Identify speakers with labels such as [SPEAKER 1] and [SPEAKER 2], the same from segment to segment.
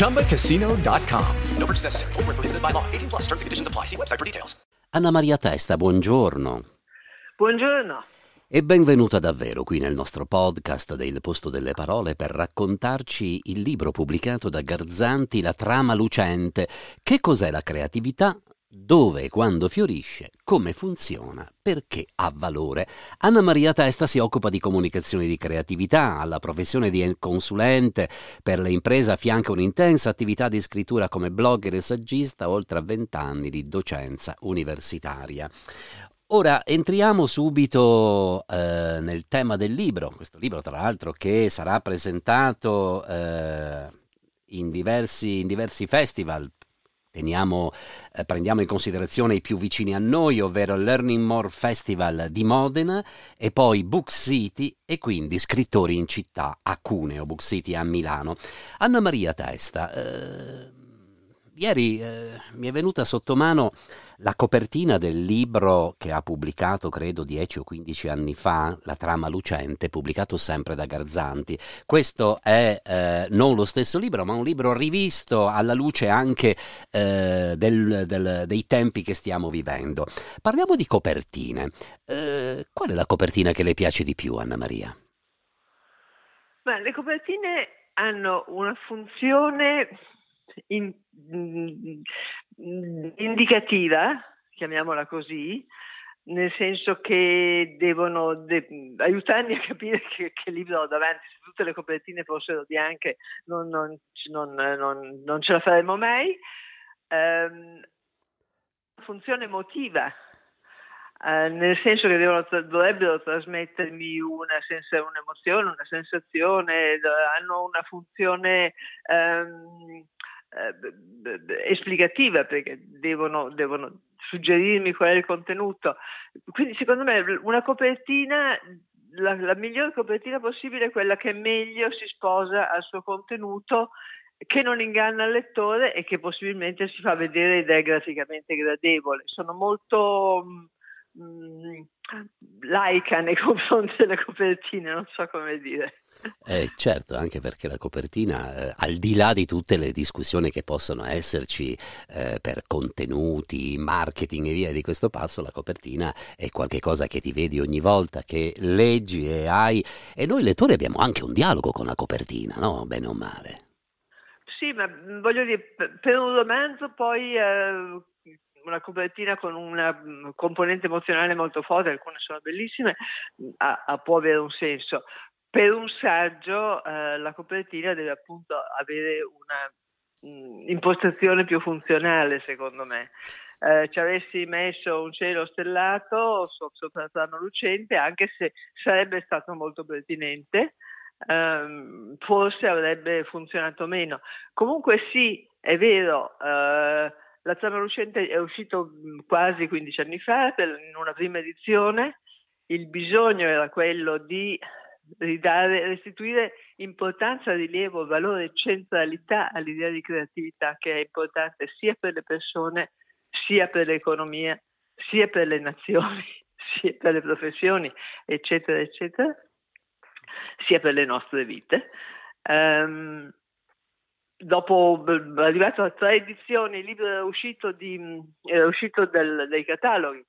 [SPEAKER 1] ChumbaCasino.com.
[SPEAKER 2] No purchase necessary. Void where prohibited by law. 18 plus terms and conditions apply. See website for details.
[SPEAKER 3] Anna Maria Testa, buongiorno.
[SPEAKER 4] Buongiorno.
[SPEAKER 3] E benvenuta davvero qui nel nostro podcast del Posto delle Parole per raccontarci il libro pubblicato da Garzanti, La trama lucente. Che cos'è la creatività? Dove e quando fiorisce, come funziona, perché ha valore. Anna Maria Testa si occupa di comunicazione di creatività, alla professione di consulente per le imprese affianca un'intensa attività di scrittura come blogger e saggista, oltre a vent'anni di docenza universitaria. Ora entriamo subito eh, nel tema del libro, questo libro tra l'altro che sarà presentato eh, in, diversi, in diversi festival, Teniamo, eh, prendiamo in considerazione i più vicini a noi, ovvero Learning More Festival di Modena e poi Book City e quindi scrittori in città a Cuneo, Book City a Milano. Anna Maria Testa, eh, ieri eh, mi è venuta sotto mano la copertina del libro che ha pubblicato, credo, 10 o 15 anni fa, La trama lucente, pubblicato sempre da Garzanti. Questo è eh, non lo stesso libro, ma un libro rivisto alla luce anche eh, del, del, dei tempi che stiamo vivendo. Parliamo di copertine. Eh, qual è la copertina che le piace di più, Anna Maria?
[SPEAKER 4] Beh, le copertine hanno una funzione in, indicativa, chiamiamola così, nel senso che devono de- aiutarmi a capire che, che, libro ho davanti. Se tutte le copertine fossero bianche non, non, non, non ce la faremmo mai. Um, funzione emotiva, uh, nel senso che devono, dovrebbero trasmettermi una sens- un'emozione, una sensazione, hanno una funzione um, eh, esplicativa perché devono, devono suggerirmi qual è il contenuto. Quindi secondo me una copertina la, la, migliore copertina possibile è quella che meglio si sposa al suo contenuto, che non inganna il lettore e che possibilmente si fa vedere ed è graficamente gradevole. Sono molto mh, mm, laica nei confronti delle copertine, non so come dire.
[SPEAKER 3] Eh, certo, anche perché la copertina, eh, al di là di tutte le discussioni che possono esserci eh, per contenuti, marketing e via di questo passo, la copertina è qualcosa che ti vedi ogni volta, che leggi e hai... E noi lettori abbiamo anche un dialogo con la copertina, no? Bene o male.
[SPEAKER 4] Sì, ma mm, voglio dire, per un romanzo poi eh, una copertina con una mm, componente emozionale molto forte, alcune sono bellissime, ha, ha, può avere un senso per un saggio eh, la copertina deve appunto avere una mh, mm, impostazione più funzionale, secondo me. Eh, ci avessi messo un cielo stellato so, sopra il plano lucente, anche se sarebbe stato molto pertinente, ehm, forse avrebbe funzionato meno. Comunque sì, è vero, eh, la trama lucente è uscito mm, quasi 15 anni fa, in una prima edizione, il bisogno era quello di ridare, restituire importanza, rilievo, valore, centralità all'idea di creatività che è importante sia per le persone, sia per l'economia, sia per le nazioni, sia per le professioni, eccetera, eccetera, sia per le nostre vite. Um, dopo arrivato a tre edizioni, il libro era uscito, di, era uscito del, dai cataloghi.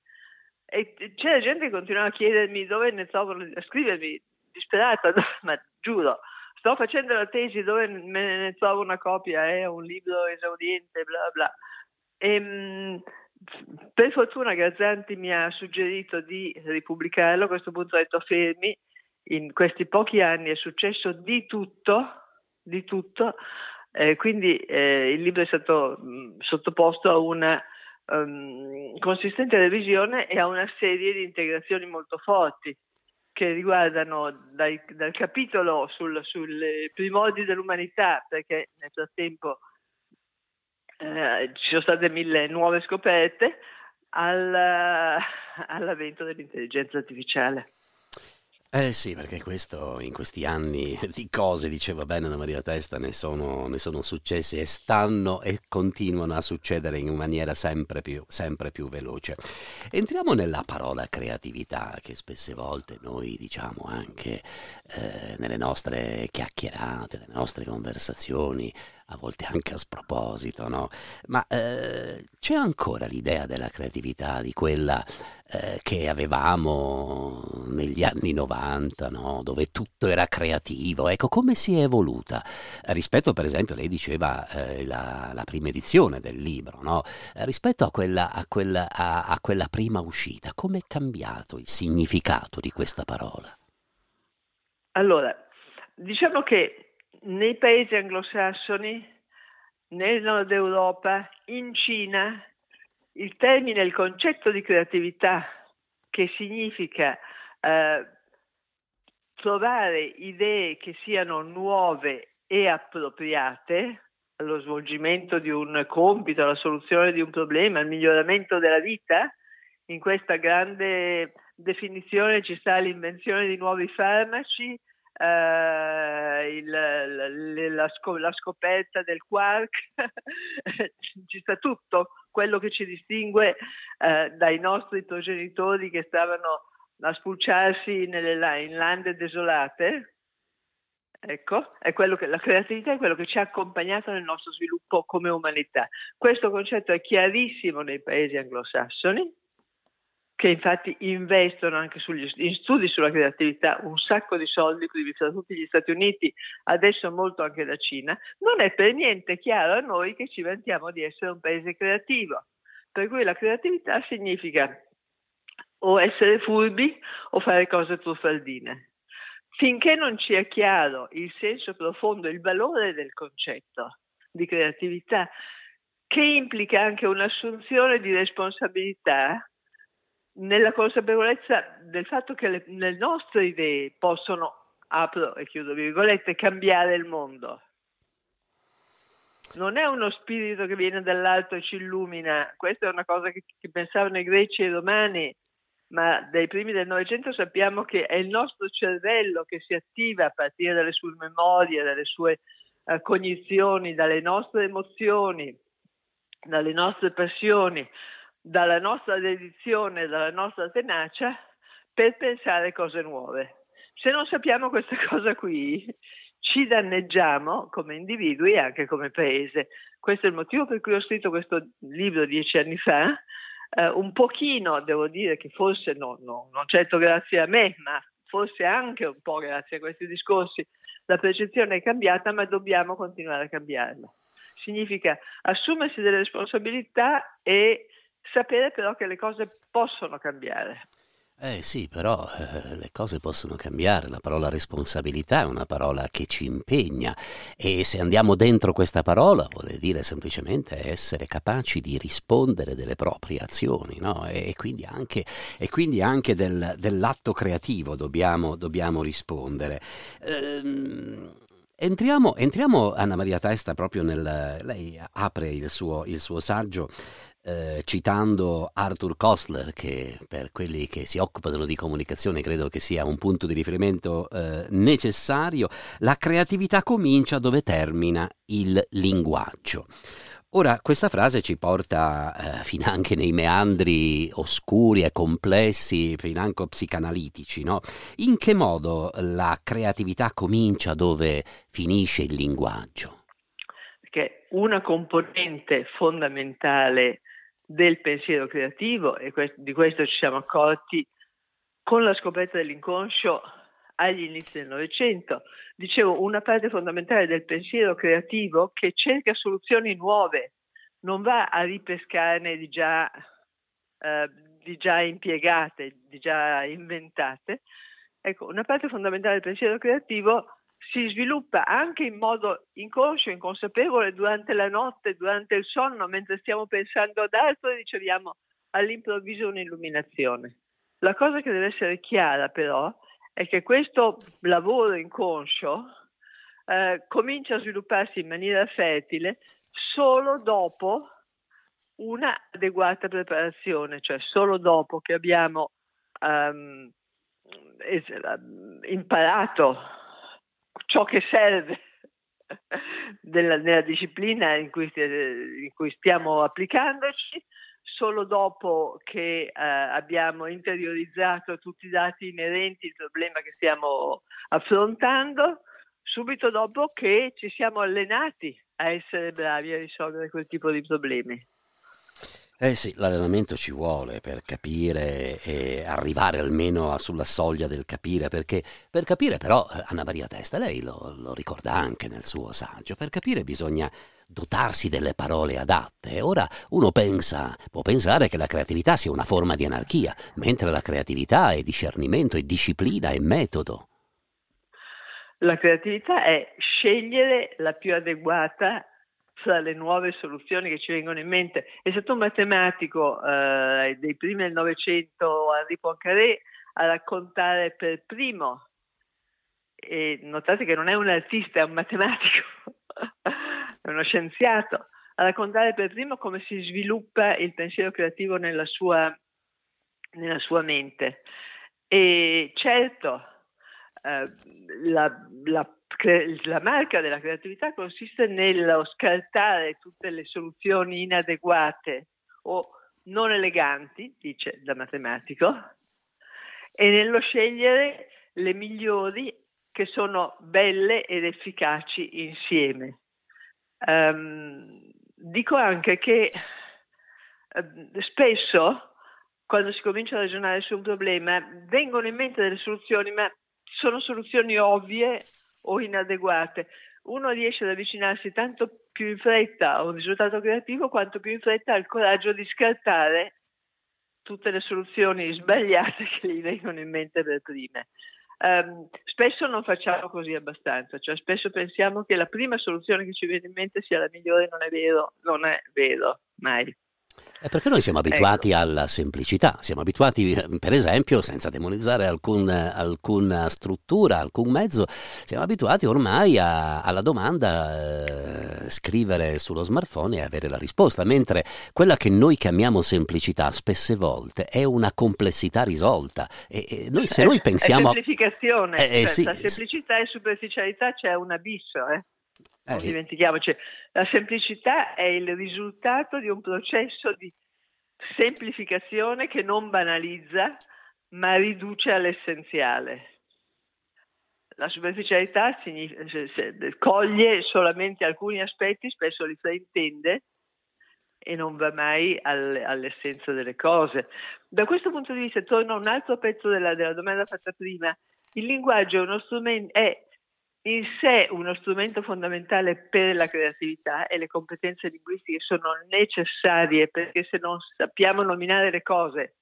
[SPEAKER 4] E c'era gente che continuava a chiedermi dove ne trovano, a scrivermi disperata, ma giuro, sto facendo la tesi dove me ne trovo una copia, è eh, un libro esauriente, bla bla. E, ehm, per fortuna Gazzanti mi ha suggerito di ripubblicarlo, a questo punto ho detto fermi, in questi pochi anni è successo di tutto, di tutto, eh, quindi eh, il libro è stato mh, sottoposto a una um, consistente revisione e a una serie di integrazioni molto forti che riguardano dai, dal capitolo sul, sulle primordi dell'umanità, perché nel frattempo eh, ci sono state mille nuove scoperte, al, all'avvento dell'intelligenza artificiale.
[SPEAKER 3] Eh sì, perché questo in questi anni di cose, diceva bene Anna Maria Testa, ne sono, ne sono successe e stanno e continuano a succedere in maniera sempre più, sempre più veloce. Entriamo nella parola creatività, che spesse volte noi diciamo anche eh, nelle nostre chiacchierate, nelle nostre conversazioni, a volte anche a sproposito, no? Ma eh, c'è ancora l'idea della creatività, di quella eh, che avevamo negli anni 90, no? dove tutto era creativo. Ecco, come si è evoluta? Rispetto, per esempio, lei diceva eh, la, la, prima edizione del libro, no? rispetto a quella, a, quella, a, a quella prima uscita, come è cambiato il significato di questa parola?
[SPEAKER 4] Allora, diciamo che nei paesi anglosassoni, nel nord Europa, in Cina, il termine, il concetto di creatività che significa eh, trovare idee che siano nuove e appropriate allo svolgimento di un compito, alla soluzione di un problema, al miglioramento della vita. In questa grande definizione ci sta l'invenzione di nuovi farmaci, eh, il, la, la, scoperta del quark, ci sta tutto quello che ci distingue eh, dai nostri progenitori che stavano a spulciarsi nelle, in lande desolate. Ecco, è quello che, la creatività è quello che ci ha accompagnato nel nostro sviluppo come umanità. Questo concetto è chiarissimo nei paesi anglosassoni, che infatti investono anche sugli, in studi sulla creatività un sacco di soldi, quindi tutti gli Stati Uniti, adesso molto anche la Cina, non è per niente chiaro a noi che ci vantiamo di essere un paese creativo. Per cui la creatività significa o essere furbi o fare cose truffaldine. Finché non ci è chiaro il senso profondo il valore del concetto di creatività, che implica anche un'assunzione di responsabilità, nella consapevolezza del fatto che le, le nostre idee possono, apro e chiudo virgolette, cambiare il mondo. Non è uno spirito che viene dall'alto e ci illumina, questa è una cosa che, che pensavano i greci e i romani, ma dai primi del Novecento sappiamo che è il nostro cervello che si attiva a partire dalle sue memorie, dalle sue uh, cognizioni, dalle nostre emozioni, dalle nostre passioni, dalla nostra dedizione, dalla nostra tenacia per pensare cose nuove. Se non sappiamo questa cosa qui, ci danneggiamo come individui e anche come paese. Questo è il motivo per cui ho scritto questo libro dieci anni fa. Eh, un pochino, devo dire che forse no, no, non certo grazie a me, ma forse anche un po' grazie a questi discorsi, la percezione è cambiata, ma dobbiamo continuare a cambiarla. Significa assumersi delle responsabilità e sapere però che le cose possono cambiare.
[SPEAKER 3] Eh sì, però eh, le cose possono cambiare, la parola responsabilità è una parola che ci impegna e se andiamo dentro questa parola vuol dire semplicemente essere capaci di rispondere delle proprie azioni no? e, e, quindi anche, e quindi anche del, dell'atto creativo dobbiamo, dobbiamo rispondere. Ehm, entriamo, entriamo, Anna Maria Testa, proprio nel... lei apre il suo, il suo saggio eh, citando Arthur Kostler, che per quelli che si occupano di comunicazione credo che sia un punto di riferimento eh, necessario, la creatività comincia dove termina il linguaggio. Ora, questa frase ci porta eh, fin anche nei meandri oscuri e complessi, fin anche psicanalitici, no? In che modo la creatività comincia dove finisce il linguaggio?
[SPEAKER 4] Perché una componente fondamentale del pensiero creativo e di questo ci siamo accorti con la scoperta dell'inconscio agli inizi del Novecento. Dicevo, una parte fondamentale del pensiero creativo che cerca soluzioni nuove non va a ripescarne di già, eh, di già impiegate, di già inventate. Ecco, una parte fondamentale del pensiero creativo si sviluppa anche in modo inconscio, inconsapevole durante la notte, durante il sonno, mentre stiamo pensando ad altro e riceviamo all'improvviso un'illuminazione. La cosa che deve essere chiara però è che questo lavoro inconscio eh, comincia a svilupparsi in maniera fertile solo dopo una adeguata preparazione, cioè solo dopo che abbiamo um, imparato ciò che serve della, nella disciplina in cui, in cui, stiamo applicandoci, solo dopo che eh, abbiamo interiorizzato tutti i dati inerenti al problema che stiamo affrontando, subito dopo che ci siamo allenati a essere bravi a risolvere quel tipo di problemi.
[SPEAKER 3] Eh sì, l'allenamento ci vuole per capire e arrivare almeno sulla soglia del capire, perché per capire però, eh, Anna Maria Testa, lei lo, lo ricorda anche nel suo saggio, per capire bisogna dotarsi delle parole adatte. Ora uno pensa, può pensare che la creatività sia una forma di anarchia, mentre la creatività è discernimento, è disciplina, è metodo.
[SPEAKER 4] La creatività è scegliere la più adeguata fra le nuove soluzioni che ci vengono in mente. È stato un matematico eh, dei primi del Novecento, Henri Poincaré, a raccontare per primo, e notate che non è un artista, è un matematico, è uno scienziato, a raccontare per primo come si sviluppa il pensiero creativo nella sua, nella sua mente. E certo, eh, la, la la marca della creatività consiste nello scartare tutte le soluzioni inadeguate o non eleganti, dice da matematico, e nello scegliere le migliori che sono belle ed efficaci insieme. Um, dico anche che uh, spesso quando si comincia a ragionare su un problema vengono in mente delle soluzioni, ma sono soluzioni ovvie o inadeguate. Uno riesce ad avvicinarsi tanto più in fretta a un risultato creativo quanto più in fretta ha il coraggio di scartare tutte le soluzioni sbagliate che gli vengono in mente per prime. Um, spesso non facciamo così abbastanza, cioè spesso pensiamo che la prima soluzione che ci viene in mente sia la migliore, non è vero, non è vero, mai.
[SPEAKER 3] È perché noi siamo abituati ecco. alla semplicità, siamo abituati, per esempio, senza demonizzare alcun, alcuna struttura, alcun mezzo, siamo abituati ormai a, alla domanda eh, scrivere sullo smartphone e avere la risposta, mentre quella che noi chiamiamo semplicità spesse volte è una complessità risolta. E, e noi, se noi pensiamo...
[SPEAKER 4] È semplificazione, eh, eh, cioè, sì, tra semplicità e superficialità c'è un abisso, eh? Non eh, dimentichiamoci, la semplicità è il risultato di un processo di semplificazione che non banalizza ma riduce all'essenziale. La superficialità coglie solamente alcuni aspetti, spesso li fraintende e non va mai all'essenza delle cose. Da questo punto di vista, torno a un altro pezzo della, della domanda fatta prima. Il linguaggio è uno strumento, è in sé uno strumento fondamentale per la creatività e le competenze linguistiche sono necessarie perché se non sappiamo nominare le cose,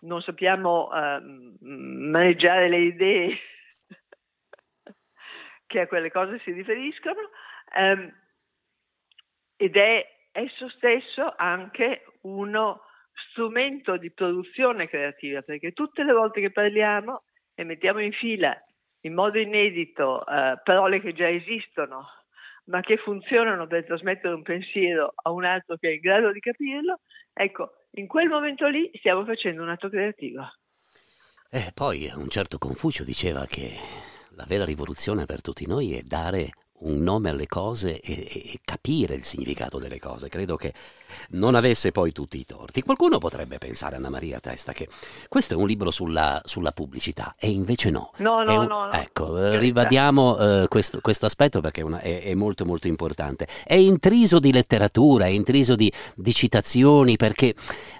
[SPEAKER 4] non sappiamo uh, maneggiare le idee che a quelle cose si riferiscono um, ed è esso stesso anche uno strumento di produzione creativa perché tutte le volte che parliamo e mettiamo in fila in modo inedito eh, parole che già esistono, ma che funzionano per trasmettere un pensiero a un altro che è in grado di capirlo, ecco, in quel momento lì stiamo facendo un atto creativo.
[SPEAKER 3] Eh, poi un certo Confucio diceva che la vera rivoluzione per tutti noi è dare un nome alle cose e, e, capire il significato delle cose. Credo che non avesse poi tutti i torti. Qualcuno potrebbe pensare, Anna Maria Testa, che questo è un libro sulla, sulla pubblicità e invece no.
[SPEAKER 4] No, no,
[SPEAKER 3] un,
[SPEAKER 4] no, no.
[SPEAKER 3] Ecco, ribadiamo uh, questo, questo, aspetto perché è, una, è, è, molto molto importante. È intriso di letteratura, è intriso di, di citazioni perché,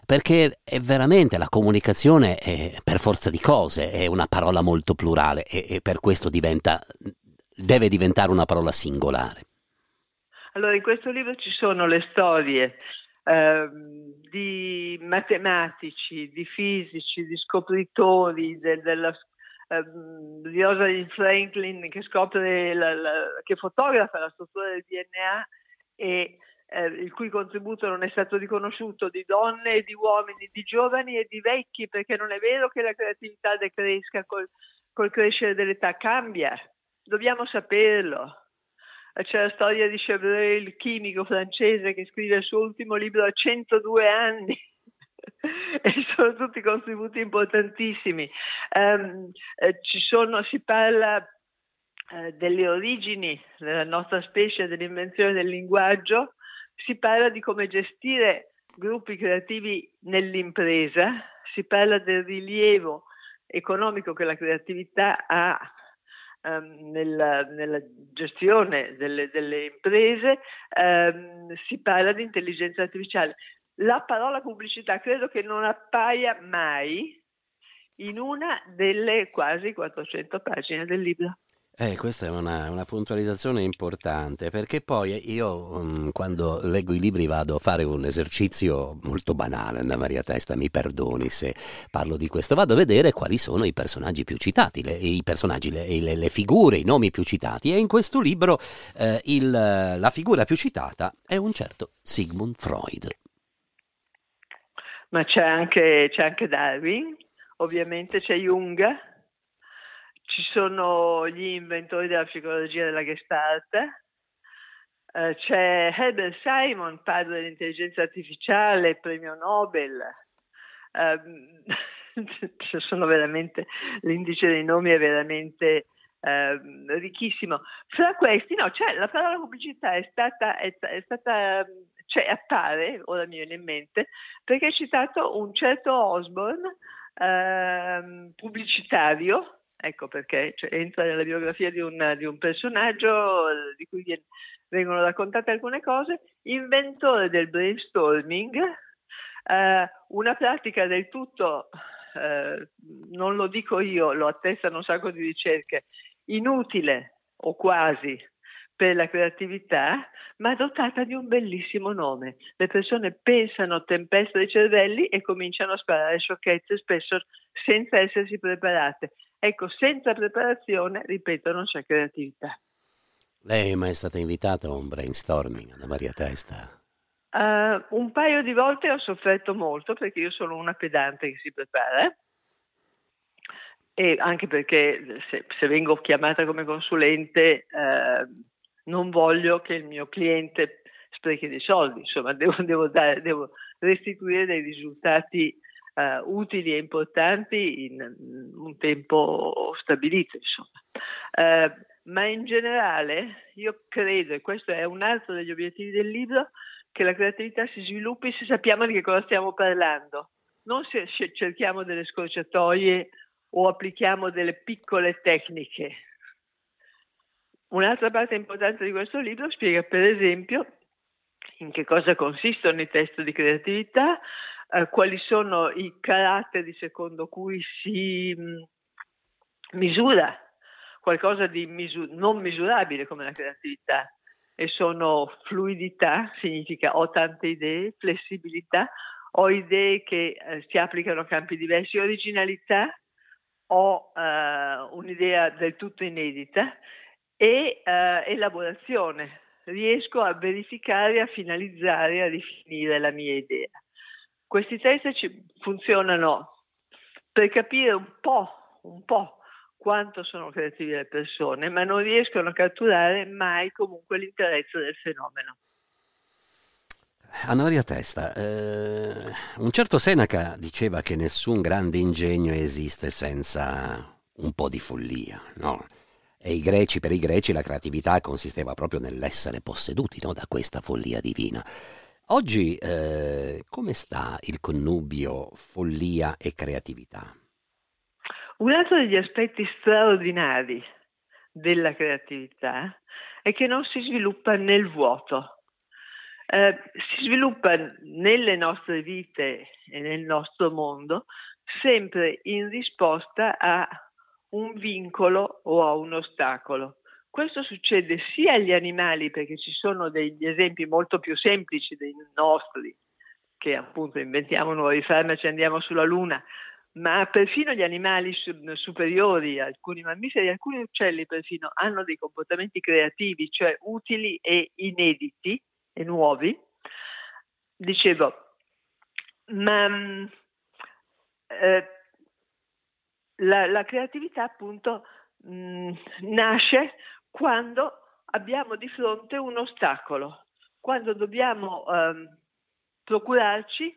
[SPEAKER 3] perché è veramente la comunicazione è, per forza di cose è una parola molto plurale e, e per questo diventa deve diventare una parola singolare.
[SPEAKER 4] Allora, in questo libro ci sono le storie eh, di matematici, di fisici, di scopritori, de, della, eh, di Rosalind Franklin che scopre, la, la, che fotografa la struttura del DNA e eh, il cui contributo non è stato riconosciuto di donne e di uomini, di giovani e di vecchi, perché non è vero che la creatività decresca col, col crescere dell'età, cambia, dobbiamo saperlo. C'è la storia di Chevreul, il chimico francese che scrive il suo ultimo libro a 102 anni e sono tutti contributi importantissimi. Um, eh, sono, si parla eh, delle origini della nostra specie, dell'invenzione del linguaggio, si parla di come gestire gruppi creativi nell'impresa, si parla del rilievo economico che la creatività ha um, nella, nella, gestione delle, delle imprese, um, si parla di intelligenza artificiale. La parola pubblicità credo che non appaia mai in una delle quasi 400 pagine del libro.
[SPEAKER 3] Eh, questa è una, una, puntualizzazione importante perché poi io um, quando leggo i libri vado a fare un esercizio molto banale, Anna Maria Testa, mi perdoni se parlo di questo, vado a vedere quali sono i personaggi più citati, le, i personaggi, le, le, le, figure, i nomi più citati e in questo libro eh, il, la figura più citata è un certo Sigmund Freud.
[SPEAKER 4] Ma c'è anche, c'è anche Darwin, ovviamente c'è Jung ci sono gli inventori della psicologia della Gestalt, eh, c'è Herbert Simon, padre dell'intelligenza artificiale, premio Nobel. Eh, sono veramente, l'indice dei nomi è veramente eh, ricchissimo. Fra questi, no, cioè, la parola pubblicità è stata, è, è stata cioè, appare, ora mi viene in mente, perché è citato un certo Osborne ehm, pubblicitario ecco perché cioè, entra nella biografia di un, di un personaggio eh, di cui viene, vengono raccontate alcune cose, inventore del brainstorming, eh, una pratica del tutto, eh, non lo dico io, lo attestano un sacco di ricerche, inutile o quasi per la creatività, ma dotata di un bellissimo nome. Le persone pensano tempesta dei cervelli e cominciano a sparare sciocchezze spesso senza essersi preparate. Ecco, senza preparazione, ripeto, non c'è creatività.
[SPEAKER 3] Lei è mai stata invitata a un brainstorming, Anna Maria Testa?
[SPEAKER 4] Uh, un paio di volte ho sofferto molto perché io sono una pedante che si prepara e anche perché se, se vengo chiamata come consulente eh, non voglio che il mio cliente sprechi dei soldi, insomma devo, devo, dare, devo restituire dei risultati uh, utili e importanti in un tempo stabilito. Uh, ma in generale io credo, e questo è un altro degli obiettivi del libro, che la creatività si sviluppi se sappiamo di che cosa stiamo parlando, non se cerchiamo delle scorciatoie o applichiamo delle piccole tecniche. Un'altra parte importante di questo libro spiega per esempio in che cosa consistono i test di creatività, eh, quali sono i caratteri secondo cui si mm, misura qualcosa di misur- non misurabile come la creatività e sono fluidità, significa ho tante idee, flessibilità, ho idee che eh, si applicano a campi diversi, originalità, ho eh, un'idea del tutto inedita e eh, elaborazione, riesco a verificare, a finalizzare, a definire la mia idea. Questi test ci funzionano per capire un po', un po' quanto sono creativi le persone, ma non riescono a catturare mai comunque l'interesse del fenomeno.
[SPEAKER 3] Anna Maria Testa, eh, un certo Seneca diceva che nessun grande ingegno esiste senza un po' di follia, no? E i greci, per i greci la creatività consisteva proprio nell'essere posseduti no? da questa follia divina. Oggi eh, come sta il connubio follia e creatività?
[SPEAKER 4] Un altro degli aspetti straordinari della creatività è che non si sviluppa nel vuoto, eh, si sviluppa nelle nostre vite e nel nostro mondo sempre in risposta a un vincolo o a un ostacolo. Questo succede sia agli animali, perché ci sono degli esempi molto più semplici dei nostri, che appunto inventiamo nuovi farmaci e andiamo sulla Luna, ma perfino gli animali superiori, alcuni mammiferi, alcuni uccelli perfino, hanno dei comportamenti creativi, cioè utili e inediti e nuovi. Dicevo, ma mm, eh, la, la, creatività appunto mh, mm, nasce quando abbiamo di fronte un ostacolo, quando dobbiamo eh, procurarci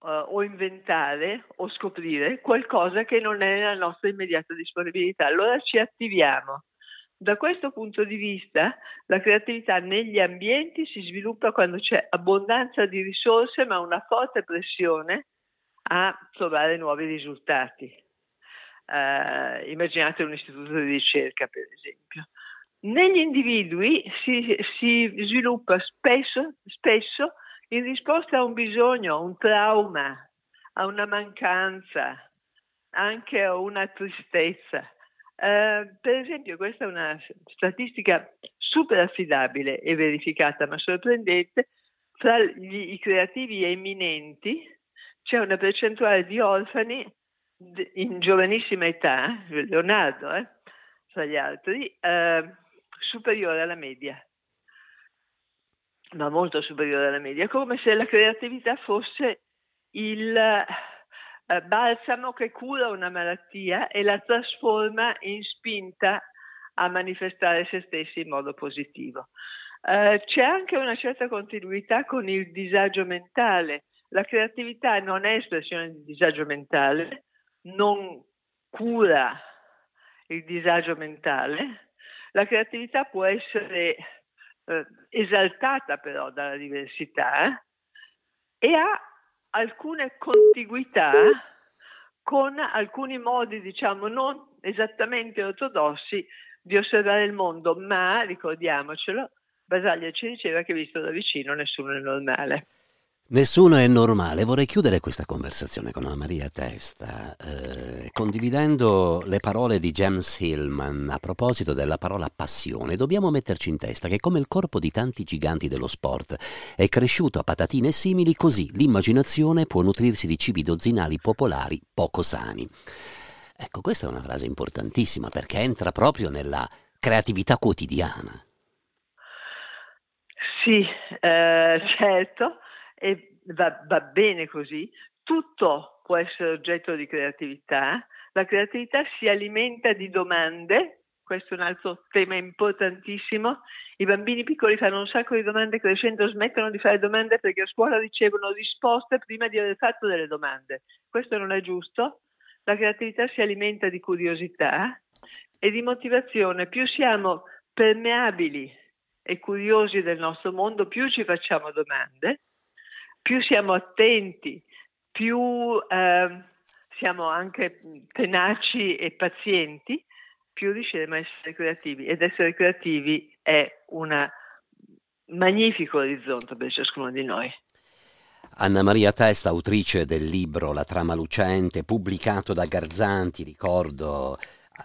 [SPEAKER 4] uh, o inventare o scoprire qualcosa che non è nella nostra immediata disponibilità. Allora ci attiviamo. Da questo punto di vista, la creatività negli ambienti si sviluppa quando c'è abbondanza di risorse, ma una forte pressione a trovare nuovi risultati. Uh, immaginate un istituto di ricerca, per esempio. Negli individui si, si sviluppa spesso, spesso in risposta a un bisogno, a un trauma, a una mancanza, anche a una tristezza. Eh, per esempio, questa è una statistica super affidabile e verificata, ma sorprendente, tra gli, i creativi eminenti c'è una percentuale di orfani in giovanissima età, Leonardo, eh, tra gli altri, eh, superiore alla media ma molto superiore alla media, come se la creatività fosse il eh, balsamo che cura una malattia e la trasforma in spinta a manifestare se stessi in modo positivo. Eh, c'è anche una certa continuità con il disagio mentale. La creatività non è espressione di disagio mentale, non cura il disagio mentale. La creatività può essere eh, esaltata però dalla diversità e ha alcune contiguità con alcuni modi, diciamo, non esattamente ortodossi di osservare il mondo, ma ricordiamocelo, Basaglia ci diceva che visto da vicino nessuno è normale.
[SPEAKER 3] Nessuno è normale. Vorrei chiudere questa conversazione con Anna Maria Testa, eh, condividendo le parole di James Hillman a proposito della parola passione. Dobbiamo metterci in testa che come il corpo di tanti giganti dello sport è cresciuto a patatine simili, così l'immaginazione può nutrirsi di cibi dozzinali popolari poco sani. Ecco, questa è una frase importantissima perché entra proprio nella creatività quotidiana.
[SPEAKER 4] Sì, eh, certo e va, va bene così, tutto può essere oggetto di creatività, la creatività si alimenta di domande, questo è un altro tema importantissimo. I bambini piccoli fanno un sacco di domande, crescendo smettono di fare domande perché a scuola ricevono risposte prima di aver fatto delle domande. Questo non è giusto. La creatività si alimenta di curiosità e di motivazione. Più siamo permeabili e curiosi del nostro mondo, più ci facciamo domande più siamo attenti, più eh, siamo anche tenaci e pazienti, più riusciremo a essere creativi. Ed essere creativi è un magnifico orizzonte per ciascuno di noi.
[SPEAKER 3] Anna Maria Testa, autrice del libro La trama lucente, pubblicato da Garzanti, ricordo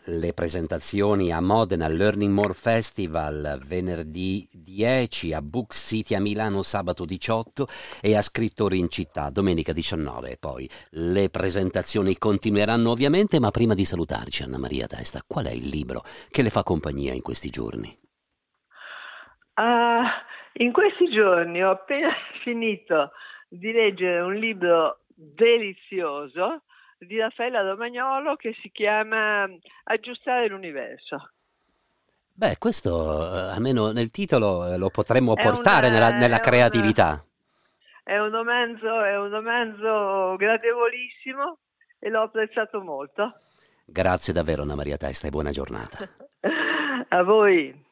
[SPEAKER 3] le presentazioni a Modena Learning More Festival venerdì 10, a Book City a Milano sabato 18 e a Scrittori in città domenica 19. Poi le presentazioni continueranno ovviamente, ma prima di salutarci Anna Maria Testa, qual è il libro che le fa compagnia in questi giorni?
[SPEAKER 4] Uh, in questi giorni ho appena finito di leggere un libro delizioso di Raffaella Romagnolo che si chiama Aggiustare l'universo.
[SPEAKER 3] Beh, questo eh, almeno nel titolo eh, lo potremmo è portare una, nella, nella è creatività. Una,
[SPEAKER 4] è, un romanzo, è un romanzo gradevolissimo e l'ho apprezzato molto.
[SPEAKER 3] Grazie davvero Anna Maria Testa e buona giornata.
[SPEAKER 4] A voi.